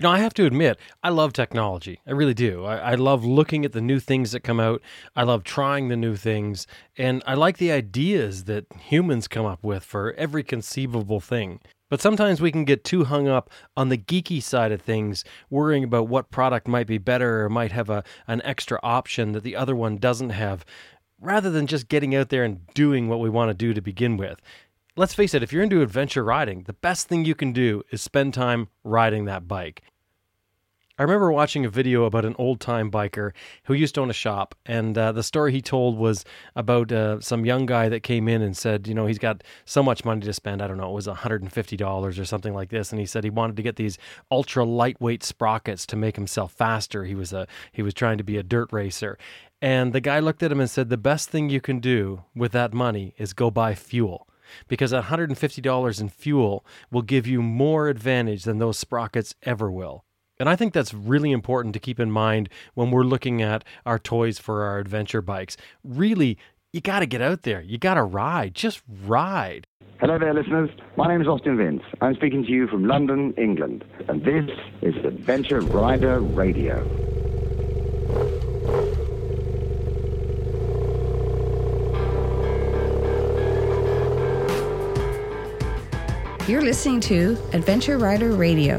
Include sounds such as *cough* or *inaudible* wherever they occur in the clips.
You know, I have to admit, I love technology. I really do. I, I, love looking at the new things that come out. I love trying the new things. And I like the ideas that humans come up with for every conceivable thing. But sometimes we can get too hung up on the geeky side of things, worrying about what product might be better or might have a, an extra option that the other one doesn't have, rather than just getting out there and doing what we want to do to begin with. Let's face it, if you're into adventure riding, the best thing you can do is spend time riding that bike. I remember watching a video about an old time biker who used to own a shop, and uh, the story he told was about uh, some young guy that came in and said, you know, he's got so much money to spend. I don't know, it was $150 or something like this, and he said he wanted to get these ultra lightweight sprockets to make himself faster. He was a he was trying to be a dirt racer, and the guy looked at him and said, the best thing you can do with that money is go buy fuel because $150 in fuel will give you more advantage than those sprockets ever will. And I think that's really important to keep in mind when we're looking at our toys for our adventure bikes. Really, you got to get out there. You got to ride. Just ride. Hello there, listeners. My name is Austin Vince. I'm speaking to you from London, England. And this is Adventure Rider Radio. You're listening to Adventure Rider Radio.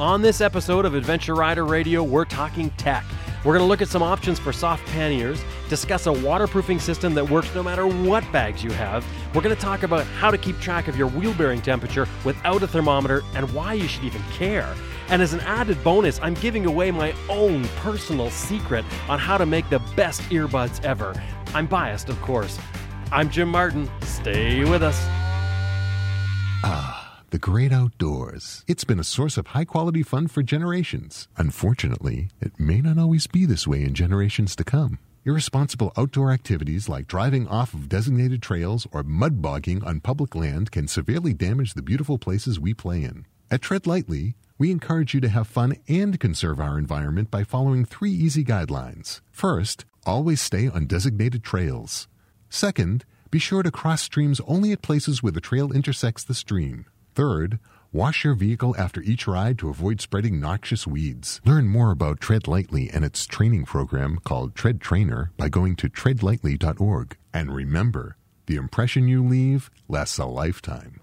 On this episode of Adventure Rider Radio, we're talking tech. We're going to look at some options for soft panniers, discuss a waterproofing system that works no matter what bags you have. We're going to talk about how to keep track of your wheel bearing temperature without a thermometer and why you should even care. And as an added bonus, I'm giving away my own personal secret on how to make the best earbuds ever. I'm biased, of course. I'm Jim Martin. Stay with us. Ah, the great outdoors. It's been a source of high quality fun for generations. Unfortunately, it may not always be this way in generations to come. Irresponsible outdoor activities like driving off of designated trails or mud bogging on public land can severely damage the beautiful places we play in. At Tread Lightly, we encourage you to have fun and conserve our environment by following three easy guidelines. First, always stay on designated trails. Second, be sure to cross streams only at places where the trail intersects the stream. Third, wash your vehicle after each ride to avoid spreading noxious weeds. Learn more about Tread Lightly and its training program called Tread Trainer by going to treadlightly.org. And remember, the impression you leave lasts a lifetime.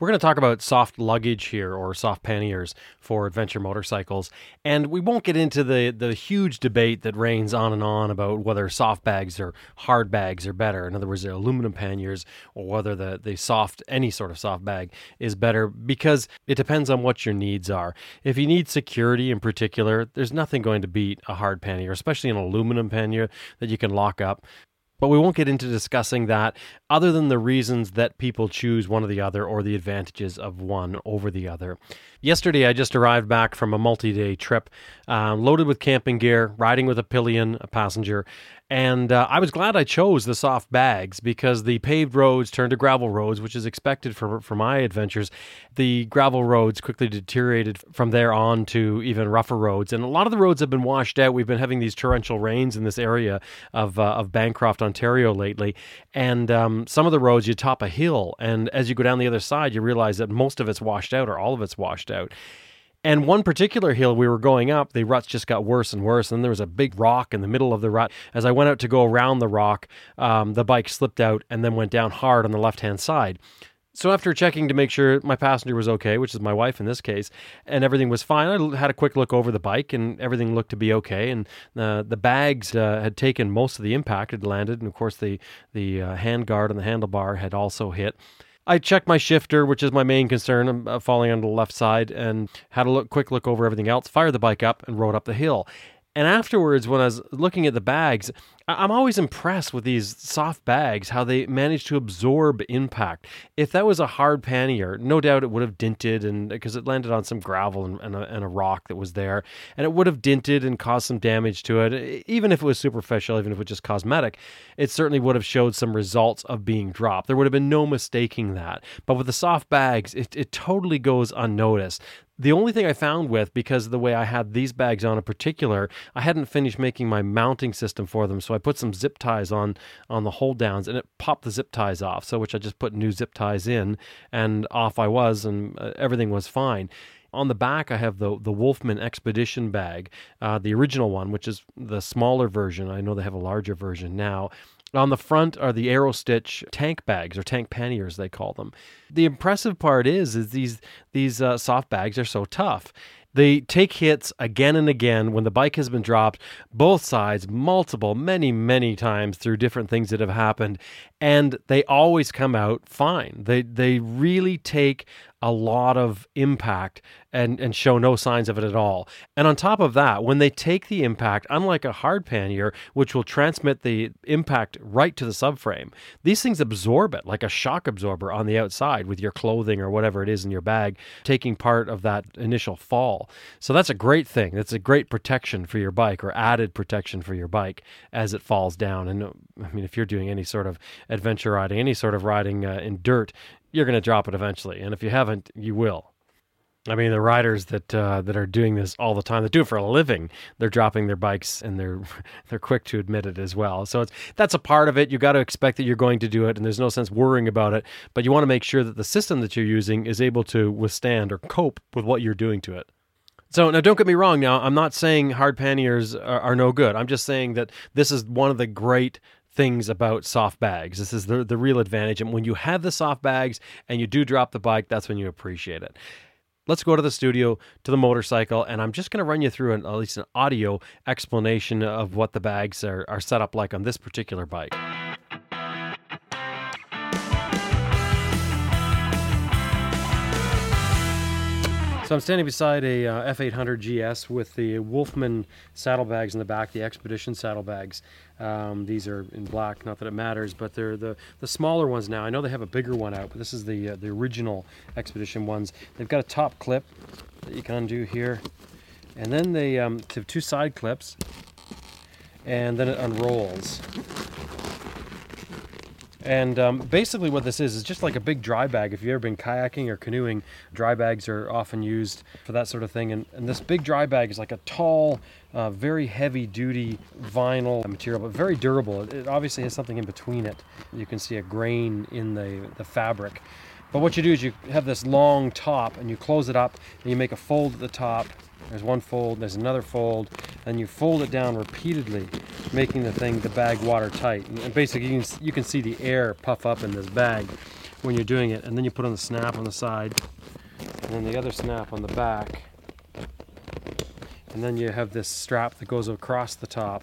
We're going to talk about soft luggage here or soft panniers for adventure motorcycles. And we won't get into the, the huge debate that reigns on and on about whether soft bags or hard bags are better. In other words, the aluminum panniers or whether the, the soft, any sort of soft bag is better because it depends on what your needs are. If you need security in particular, there's nothing going to beat a hard pannier, especially an aluminum pannier that you can lock up. But we won't get into discussing that other than the reasons that people choose one or the other or the advantages of one over the other. Yesterday, I just arrived back from a multi day trip uh, loaded with camping gear, riding with a pillion, a passenger, and uh, I was glad I chose the soft bags because the paved roads turned to gravel roads, which is expected for, for my adventures. The gravel roads quickly deteriorated from there on to even rougher roads. And a lot of the roads have been washed out. We've been having these torrential rains in this area of, uh, of Bancroft, Ontario lately. And um, some of the roads, you top a hill. And as you go down the other side, you realize that most of it's washed out or all of it's washed out. And one particular hill we were going up, the ruts just got worse and worse. And there was a big rock in the middle of the rut. As I went out to go around the rock, um, the bike slipped out and then went down hard on the left hand side. So after checking to make sure my passenger was okay, which is my wife in this case, and everything was fine, I had a quick look over the bike and everything looked to be okay. And uh, the bags uh, had taken most of the impact; had landed, and of course the the uh, hand guard and the handlebar had also hit. I checked my shifter, which is my main concern. I'm uh, falling on the left side, and had a look, quick look over everything else. Fired the bike up and rode up the hill. And afterwards, when I was looking at the bags, I'm always impressed with these soft bags, how they manage to absorb impact. If that was a hard pannier, no doubt it would have dinted, and because it landed on some gravel and, and, a, and, a, rock that was there, and it would have dinted and caused some damage to it. Even if it was superficial, even if it was just cosmetic, it certainly would have showed some results of being dropped. There would have been no mistaking that. But with the soft bags, it, it totally goes unnoticed The only thing I found with, because of the way I had these bags on in particular, I hadn't finished making my mounting system for them. So I put some zip ties on on the hold downs and it popped the zip ties off. So which I just put new zip ties in and off I was and uh, everything was fine. On the back, I have the the Wolfman Expedition bag, uh, the original one, which is the smaller version. I know they have a larger version now. On the front are the Aerostich tank bags or tank panniers they call them. The impressive part is is these these uh, soft bags are so tough. They take hits again and again when the bike has been dropped, both sides, multiple, many, many times through different things that have happened, and they always come out fine. They they really take a lot of impact and, and show no signs of it at all. And on top of that, when they take the impact, unlike a hard pannier, which will transmit the impact right to the subframe, these things absorb it like a shock absorber on the outside with your clothing or whatever it is in your bag, taking part of that initial fall. So that's a great thing. That's a great protection for your bike or added protection for your bike as it falls down. And I mean, if you're doing any sort of adventure riding, any sort of riding uh, in dirt, you're going to drop it eventually. And if you haven't, you will. I mean, the riders that uh, that are doing this all the time, that do it for a living, they're dropping their bikes and they're *laughs* they're quick to admit it as well. So it's that's a part of it. You got to expect that you're going to do it, and there's no sense worrying about it. But you want to make sure that the system that you're using is able to withstand or cope with what you're doing to it. So now, don't get me wrong. Now, I'm not saying hard panniers are, are no good. I'm just saying that this is one of the great things about soft bags. This is the, the real advantage. And when you have the soft bags and you do drop the bike, that's when you appreciate it. Let's go to the studio to the motorcycle, and I'm just going to run you through an, at least an audio explanation of what the bags are, are set up like on this particular bike. So I'm standing beside a uh, F800 GS with the Wolfman saddlebags in the back, the Expedition saddlebags. Um, these are in black, not that it matters, but they're the, the smaller ones now. I know they have a bigger one out, but this is the uh, the original Expedition ones. They've got a top clip that you can undo here, and then they um, have two side clips, and then it unrolls. And um, basically, what this is is just like a big dry bag. If you've ever been kayaking or canoeing, dry bags are often used for that sort of thing. And, and this big dry bag is like a tall, uh, very heavy duty vinyl material, but very durable. It, it obviously has something in between it. You can see a grain in the, the fabric. But what you do is you have this long top and you close it up and you make a fold at the top there's one fold, there's another fold, and you fold it down repeatedly, making the thing, the bag watertight. And basically, you can, you can see the air puff up in this bag when you're doing it. And then you put on the snap on the side, and then the other snap on the back. And then you have this strap that goes across the top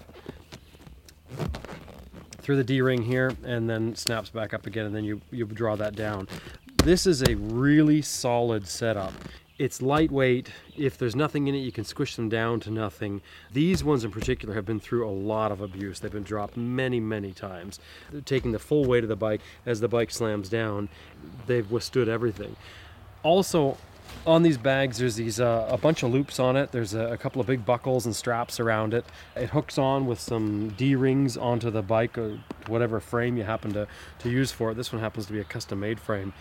through the D-ring here and then snaps back up again and then you, you draw that down. This is a really solid setup. It's lightweight. If there's nothing in it, you can squish them down to nothing. These ones in particular have been through a lot of abuse. They've been dropped many, many times. They're Taking the full weight of the bike as the bike slams down, they've withstood everything. Also, on these bags there's these uh, a bunch of loops on it there's a, a, couple of big buckles and straps around it it hooks on with some d-rings onto the bike or whatever frame you happen to, to use for it this one happens to be a custom made frame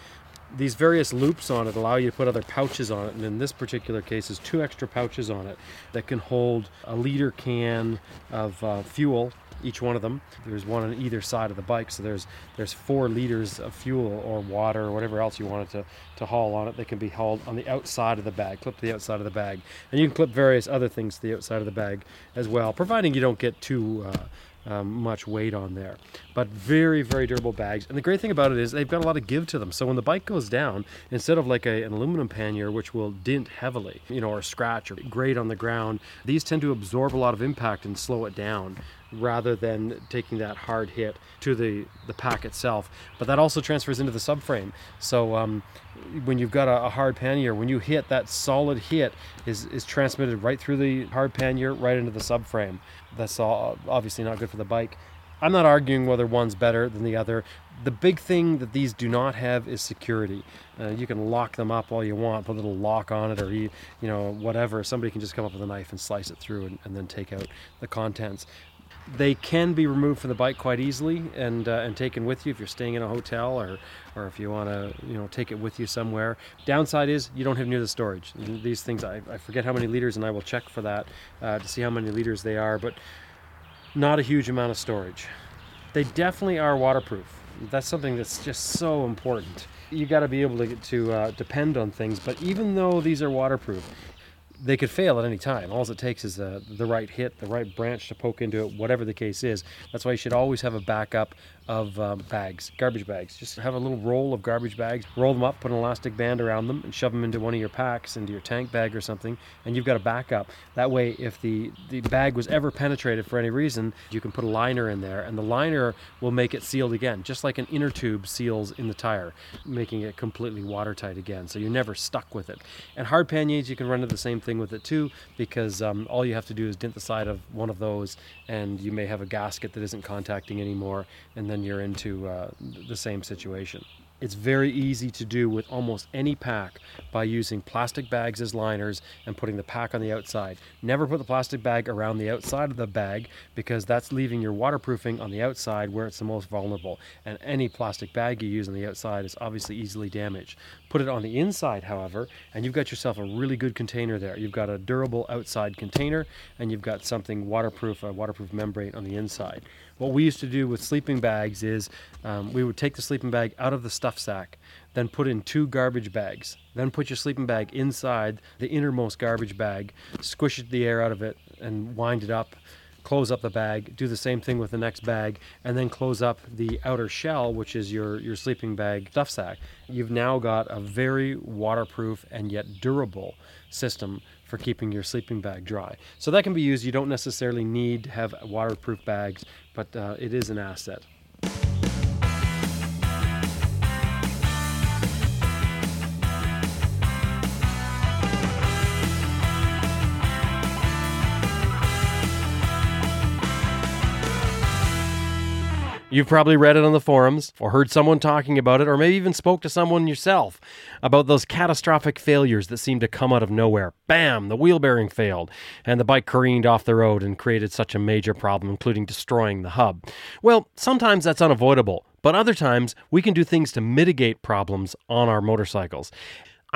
these various loops on it allow you to put other pouches on it and in this particular case is two extra pouches on it that can hold a liter can of uh, fuel each one of them. There's one on either side of the bike so there's there's four liters of fuel or water or whatever else you want it to, to haul on it that can be hauled on the outside of the bag clip to the outside of the bag. And you can clip various other things to the outside of the bag as well providing you don't get too uh, um, much weight on there. But very, very durable bags. And the great thing about it is they've got a lot of give to them. So when the bike goes down, instead of like a, an aluminum pannier, which will dint heavily, you know, or scratch or grate on the ground, these tend to absorb a lot of impact and slow it down rather than taking that hard hit to the, the pack itself. But that also transfers into the subframe. So um, when you've got a, a, hard pannier, when you hit, that solid hit is, is transmitted right through the hard pannier, right into the subframe. That's all, obviously not good for the bike. I'm not arguing whether one's better than the other. The big thing that these do not have is security. Uh, you can lock them up all you want, put a little lock on it, or you, know whatever. Somebody can just come up with a knife and slice it through, and, and then take out the contents They can be removed from the bike quite easily and uh, and taken with you if you're staying in a hotel or or if you want to you know take it with you somewhere. Downside is you don't have near the storage. These things I, I forget how many liters and I will check for that uh, to see how many liters they are, but not a huge amount of storage. They definitely are waterproof. That's something that's just so important. You got to be able to to uh, depend on things, but even though these are waterproof, they could fail at any time. All it takes is uh, the right hit, the right branch to poke into it, whatever the case is. That's why you should always have a backup of um, bags, garbage bags. Just have a little roll of garbage bags, roll them up, put an elastic band around them, and shove them into one of your packs, into your tank bag or something, and you've got a backup. That way, if the, the bag was ever penetrated for any reason, you can put a liner in there, and the liner will make it sealed again, just like an inner tube seals in the tire, making it completely watertight again. So you're never stuck with it. And hard panniers, you can run into the same thing with it too, because um, all you have to do is dent the side of one of those, and you may have a gasket that isn't contacting anymore, and then you're into uh, the same situation. It's very easy to do with almost any pack by using plastic bags as liners and putting the pack on the outside. Never put the plastic bag around the outside of the bag because that's leaving your waterproofing on the outside where it's the most vulnerable. And any plastic bag you use on the outside is obviously easily damaged. Put it on the inside, however, and you've got yourself a really good container there. You've got a durable outside container and you've got something waterproof, a waterproof membrane on the inside. What we used to do with sleeping bags is um, we would take the sleeping bag out of the stuff sack, then put in two garbage bags, then put your sleeping bag inside the innermost garbage bag, squish the air out of it, and wind it up. Close up the bag, do the same thing with the next bag, and then close up the outer shell, which is your, your sleeping bag stuff sack. You've now got a very waterproof and yet durable system for keeping your sleeping bag dry. So that can be used. You don't necessarily need to have waterproof bags, but uh, it is an asset. You've probably read it on the forums, or heard someone talking about it, or maybe even spoke to someone yourself about those catastrophic failures that seem to come out of nowhere. Bam! The wheel bearing failed, and the bike careened off the road and created such a major problem, including destroying the hub. Well, sometimes that's unavoidable, but other times we can do things to mitigate problems on our motorcycles.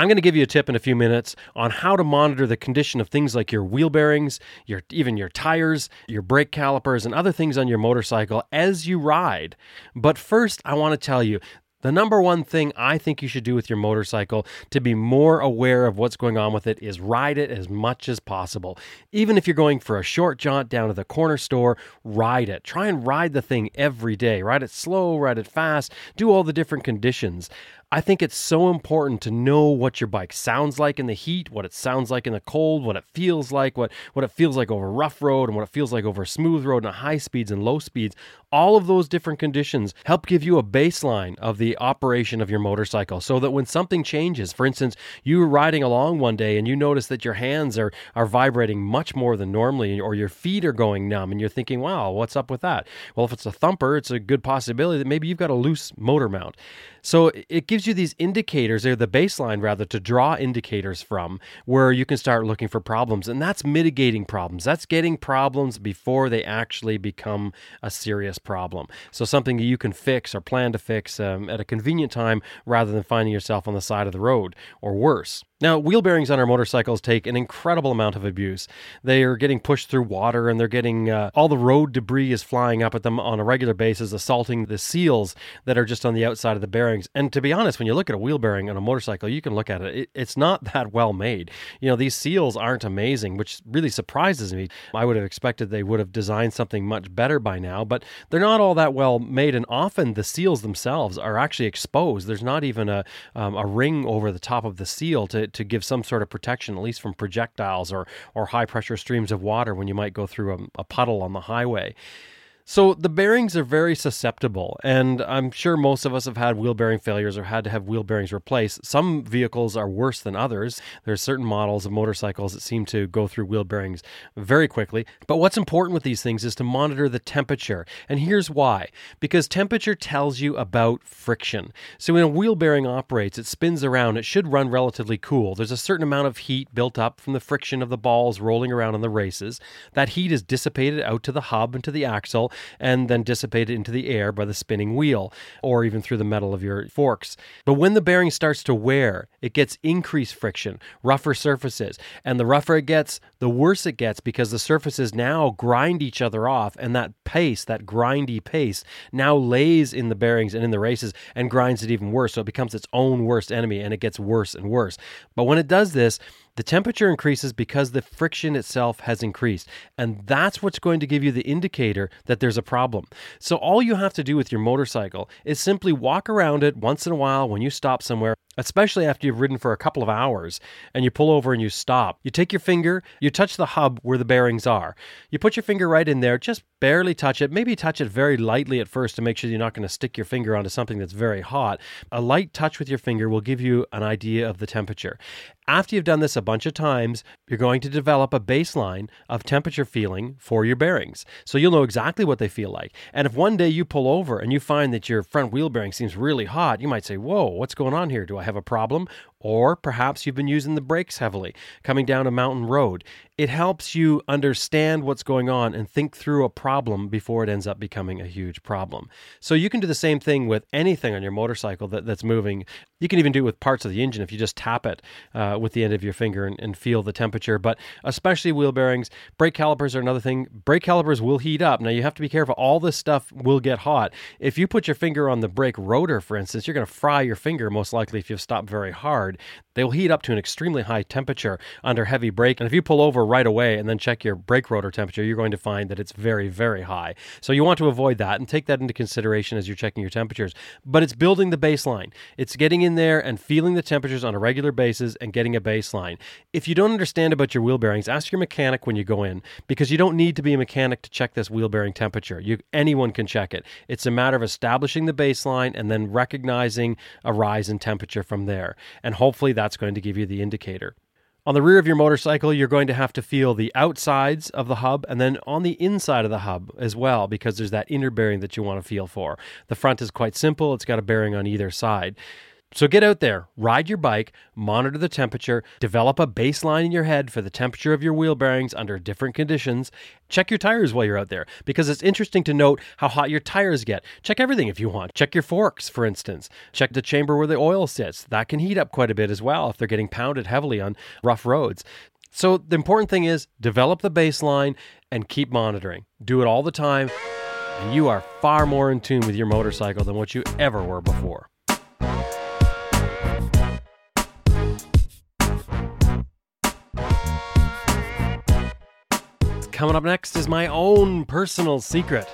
I'm going to give you a tip in a few minutes on how to monitor the condition of things like your wheel bearings, your even your tires, your brake calipers and other things on your motorcycle as you ride. But first, I want to tell you the number one thing I think you should do with your motorcycle to be more aware of what's going on with it is ride it as much as possible. Even if you're going for a short jaunt down to the corner store, ride it. Try and ride the thing every day. Ride it slow, ride it fast, do all the different conditions. I think it's so important to know what your bike sounds like in the heat, what it sounds like in the cold, what it feels like, what, what it feels like over rough road, and what it feels like over smooth road and high speeds and low speeds. All of those different conditions help give you a baseline of the operation of your motorcycle so that when something changes, for instance, you are riding along one day and you notice that your hands are, are vibrating much more than normally, or your feet are going numb, and you're thinking, wow, what's up with that? Well, if it's a thumper, it's a good possibility that maybe you've got a loose motor mount. So it gives you these indicators, or the baseline rather, to draw indicators from where you can start looking for problems. And that's mitigating problems. That's getting problems before they actually become a serious problem. So something you can fix or plan to fix um, at a convenient time rather than finding yourself on the side of the road or worse. Now, wheel bearings on our motorcycles take an incredible amount of abuse. They are getting pushed through water and they're getting uh, all the road debris is flying up at them on a regular basis, assaulting the seals that are just on the outside of the bearings. And to be honest, when you look at a wheel bearing on a motorcycle, you can look at it, it it's not *laughs* that well made. You know, these seals aren't amazing, which really surprises me. I would have expected they would have designed something much better by now, but they're not all that well made. And often the seals themselves are actually exposed. There's not even a, um, a ring over the top of the seal to to give some sort of protection, at least from projectiles or or high pressure streams of water when you might go through a, a puddle on the highway. So the bearings are very susceptible, and I'm sure most of us have had wheel bearing failures or had to have wheel bearings replaced. Some vehicles are worse than others. There are certain models of motorcycles that seem to go through wheel bearings very quickly. But what's important with these things is to monitor the temperature. And here's why. Because temperature tells you about friction. So when a wheel bearing operates, it spins around, it should run relatively cool. There's a certain amount of heat built up from the friction of the balls rolling around on the races. That heat is dissipated out to the hub and to the axle and then dissipated into the air by the spinning wheel or even through the metal of your forks. But when the bearing starts to wear, it gets increased friction, rougher surfaces. And the rougher it gets, the worse it gets because the surfaces now grind each other off. And that pace, that grindy pace, now lays in the bearings and in the races and grinds it even worse. So it becomes its own worst enemy and it gets worse and worse. But when it does this, the temperature increases because the friction itself has increased. And that's what's going to give you the indicator that there's a problem. So, all you have to do with your motorcycle is simply walk around it once in a while when you stop somewhere, especially after you've ridden for a couple of hours and you pull over and you stop. You take your finger, you touch the hub where the bearings are. You put your finger right in there, just barely touch it, maybe touch it very lightly at first to make sure you're not going to stick your finger onto something that's very hot. A light touch with your finger will give you an idea of the temperature. After you've done this a bunch of times, you're going to develop a baseline of temperature feeling for your bearings. So you'll know exactly what they feel like. And if one day you pull over and you find that your front wheel bearing seems really hot, you might say, Whoa, what's going on here? Do I have a problem? Or perhaps you've been using the brakes heavily coming down a mountain road. It helps you understand what's going on and think through a problem before it ends up becoming a huge problem. So you can do the same thing with anything on your motorcycle that, that's moving. You can even do it with parts of the engine if you just tap it uh, with the end of your finger and, and feel the temperature. But especially wheel bearings, brake calipers are another thing. Brake calipers will heat up. Now you have to be careful. All this stuff will get hot. If you put your finger on the brake rotor, for instance, you're going to fry your finger most likely if you've stopped very hard. They will heat up to an extremely high temperature under heavy brake. And if you pull over right away and then check your brake rotor temperature, you're going to find that it's very, very high. So you want to avoid that and take that into consideration as you're checking your temperatures. But it's building the baseline. It's getting in there and feeling the temperatures on a regular basis and getting a baseline. If you don't understand about your wheel bearings, ask your mechanic when you go in because you don't need to be a mechanic to check this wheel bearing temperature. You anyone can check it. It's a matter of establishing the baseline and then recognizing a rise in temperature from there. And hopefully that's going to give you the indicator. On the rear of your motorcycle, you're going to have to feel the outsides of the hub and then on the inside of the hub as well, because there's that inner bearing that you want to feel for. The front is quite simple, it's got a bearing on either side. So get out there, ride your bike, monitor the temperature, develop a baseline in your head for the temperature of your wheel bearings under different conditions. Check your tires while you're out there because it's interesting to note how hot your tires get. Check everything if you want. Check your forks, for instance. Check the chamber where the oil sits. That can heat up quite a bit as well if they're getting pounded heavily on rough roads. So the important thing is develop the baseline and keep monitoring. Do it all the time, and you are far more in tune with your motorcycle than what you ever were before. Coming up next is my own personal secret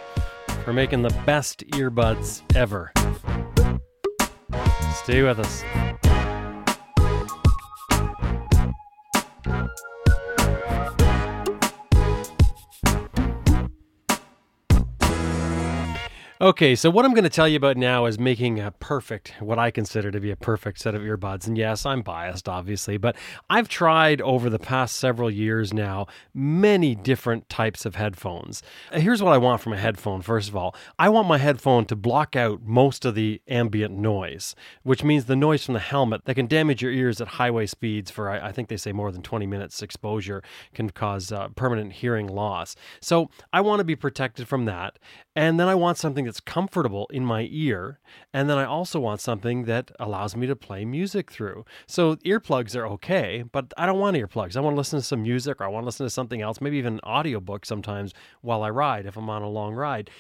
for making the best earbuds ever. Stay with us. Okay, so what I'm going to tell you about now is making a perfect, what I consider to be a perfect set of earbuds. And yes, I'm biased, obviously, but I've tried over the past several years now many different types of headphones. Here's what I want from a headphone, first of all I want my headphone to block out most of the ambient noise, which means the noise from the helmet that can damage your ears at highway speeds for, I think they say, more than 20 minutes exposure can cause uh, permanent hearing loss. So I want to be protected from that. And then I want something that's comfortable in my ear. And then I also want something that allows me to play music through. So earplugs are okay, but I don't want earplugs. I want to listen to some music or I want to listen to something else, maybe even an audiobook sometimes while I ride if I'm on a long ride.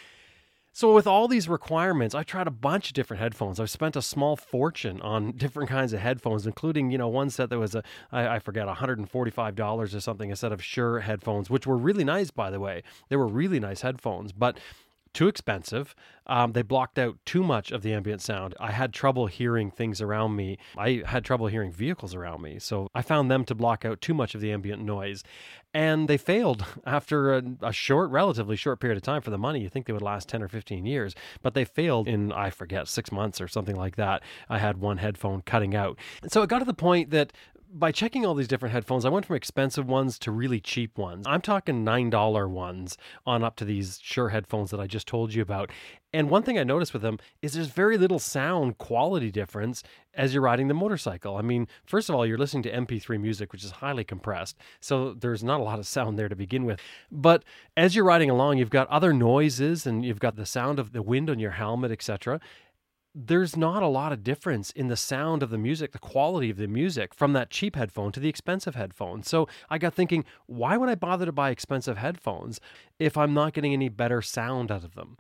So with all these requirements, I tried a bunch of different headphones. I've spent a small fortune on *laughs* different kinds of headphones, including you know one set that was a I, I forget 145 dollars or something, a set of Shure headphones, which were really nice by the way. They were really nice headphones, but too expensive. Um, they blocked out too much of the ambient sound. I had trouble hearing things around me. I had trouble hearing vehicles around me. So I found them to block out too much of the ambient noise. And they failed *laughs* after a, a short, relatively short period of time for the money. You think they would last 10 or 15 years, but they failed in, I forget, six months or something like that. I had one headphone cutting out. So it got to the point that by checking all these different headphones, I went from expensive ones to really cheap ones. I'm talking $9 ones on up to these Shure headphones that I just told you about. And one thing I noticed with them is there's very little sound quality difference as you're riding the motorcycle. I mean, first of all, you're listening to MP3 music, which is highly compressed. So there's not a lot of sound there to begin with. But as you're riding along, you've got other noises and you've got the sound of the wind on your helmet, etc there's not a lot of difference in the sound of the music, the quality of the music from that cheap headphone to the expensive headphone. So I got thinking, why would I bother to buy expensive headphones if I'm not getting any better sound out of them?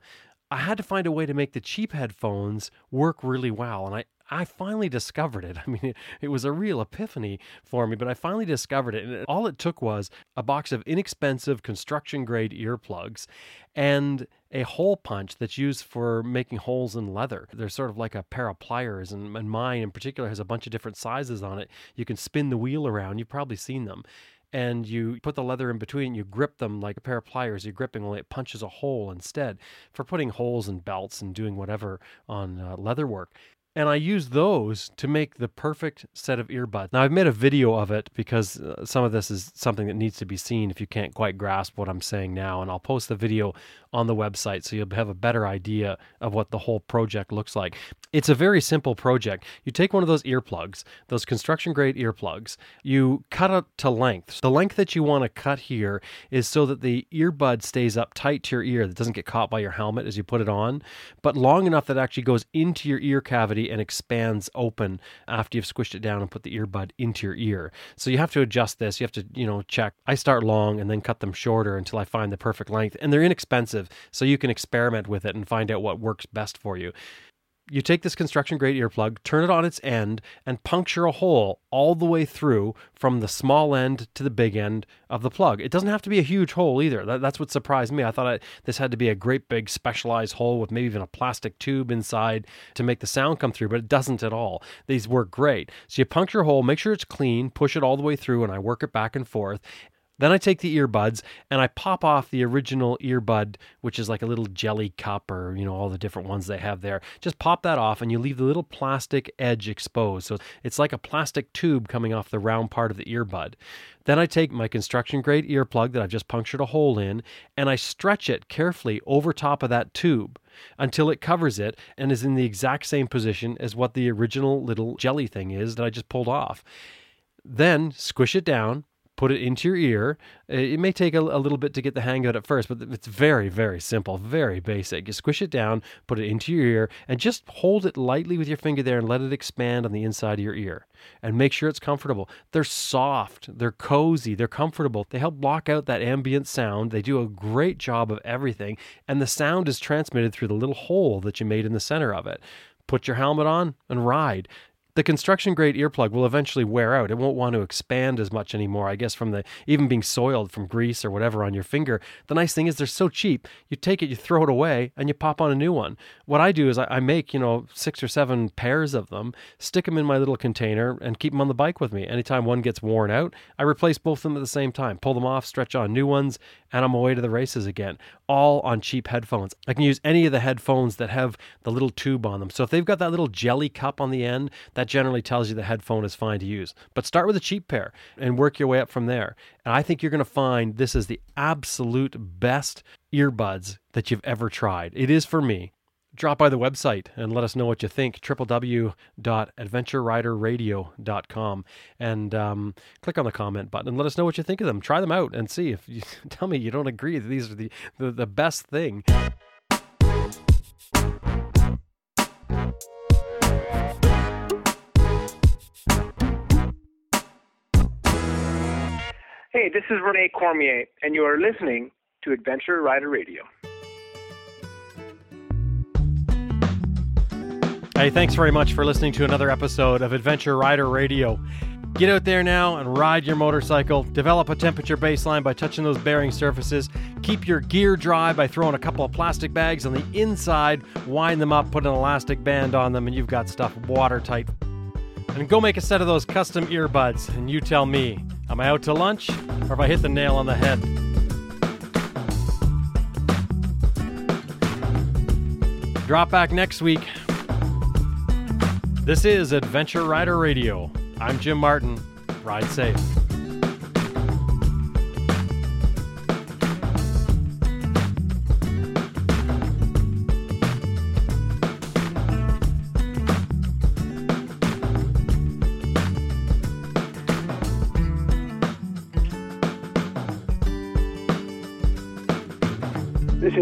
I had to find a way to make the cheap headphones work really well. And I, I finally discovered it. *laughs* I mean, it, it, was a real epiphany for me, but I finally discovered it. And all it took was a box of inexpensive construction grade earplugs and a hole punch that's used for making holes in leather. They're sort of like a pair of pliers, and, and mine in particular has a bunch of different sizes on it. You can spin the wheel around. You've probably seen them and you put the leather in between, you grip them like a pair of pliers you're gripping, only it punches a hole instead for putting holes in belts and doing whatever on uh, leather work and I use those to make the perfect set of earbuds. Now, I've made a video of it because uh, some of this is something that needs to be seen if you can't quite grasp what I'm saying now, and I'll post the video on the website so you'll have a better idea of what the whole project looks like. It's a very simple project. You take one of those earplugs, those construction grade earplugs, you cut it to length. The length that you want to cut here is so that the earbud stays up tight to your ear, that doesn't get caught by your helmet as you put it on, but long enough that actually goes into your ear cavity and expands open after you've squished it down and put the earbud into your ear. So you have to adjust this. You have to, you know, check. I start long and then cut them shorter until I find the perfect length. And they're inexpensive, so you can experiment with it and find out what works best for you you take this construction grade earplug, turn it on its end, and puncture a hole all the way through from the small end to the big end of the plug. It doesn't have to be a huge hole either. That, that's what surprised me. I thought I, this had to be a great big specialized hole with maybe even a plastic tube inside to make the sound come through, but it doesn't at all. These work great. So you puncture a hole, make sure it's clean, push it all the way through, and I work it back and forth. Then I take the earbuds and I pop off the original earbud, which is like a little jelly cup or, you know, all the different ones they have there. Just pop that off and you leave the little plastic edge exposed. So it's like a plastic tube coming off the round part of the earbud. Then I take my construction grade earplug that I've just punctured a hole in and I stretch it carefully over top of that tube until it covers it and is in the exact same position as what the original little jelly thing is that I just pulled off. Then squish it down put it into your ear. It may take a, a, little bit to get the hang of it at first, but it's very, very simple, very basic. You squish it down, put it into your ear, and just hold it lightly with your finger there and let it expand on the inside of your ear. And make sure it's comfortable. They're soft, they're cozy, they're comfortable. They help block out that ambient sound. They do a great job of everything, and the sound is transmitted through the little hole that you made in the center of it put your helmet on and ride the construction grade earplug will eventually wear out. It won't want to expand as much anymore, I guess, from the even being soiled from grease or whatever on your finger. The nice thing is they're so cheap. You take it, you throw it away, and you pop on a new one. What I do is I, I make, you know, six or seven pairs of them, stick them in my little container, and keep them on the bike with me. Anytime one gets worn out, I replace both of them at the same time, pull them off, stretch on new ones, and I'm away to the races again. All on cheap headphones. I can use any of the headphones that have the little tube on them. So if they've got that little jelly cup on the end, that that generally tells you the headphone is fine to use. But start with a cheap pair and work your way up from there. And I think you're going to find this is the absolute best earbuds that you've ever tried. It is for me. Drop by the website and let us know what you think. www.adventureriderradio.com and um, click on the comment button and let us know what you think of them. Try them out and see if you *laughs* tell me you don't agree that these are the, the, the best thing. Hey, this is Renee Cormier, and you are listening to Adventure Rider Radio. Hey, thanks very much for listening to another episode of Adventure Rider Radio. Get out there now and ride your motorcycle. Develop a temperature baseline by touching those bearing surfaces. Keep your gear dry by throwing a couple of plastic bags on the inside. Wind them up, put an elastic band on them, and you've got stuff watertight. And go make a set of those custom earbuds, and you tell me am I out to lunch or have I hit the nail on the head? Drop back next week. This is Adventure Rider Radio. I'm Jim Martin. Ride safe.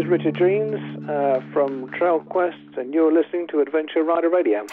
Is Richard Dreams uh, from Trail Quest, and you're listening to Adventure Rider Radio.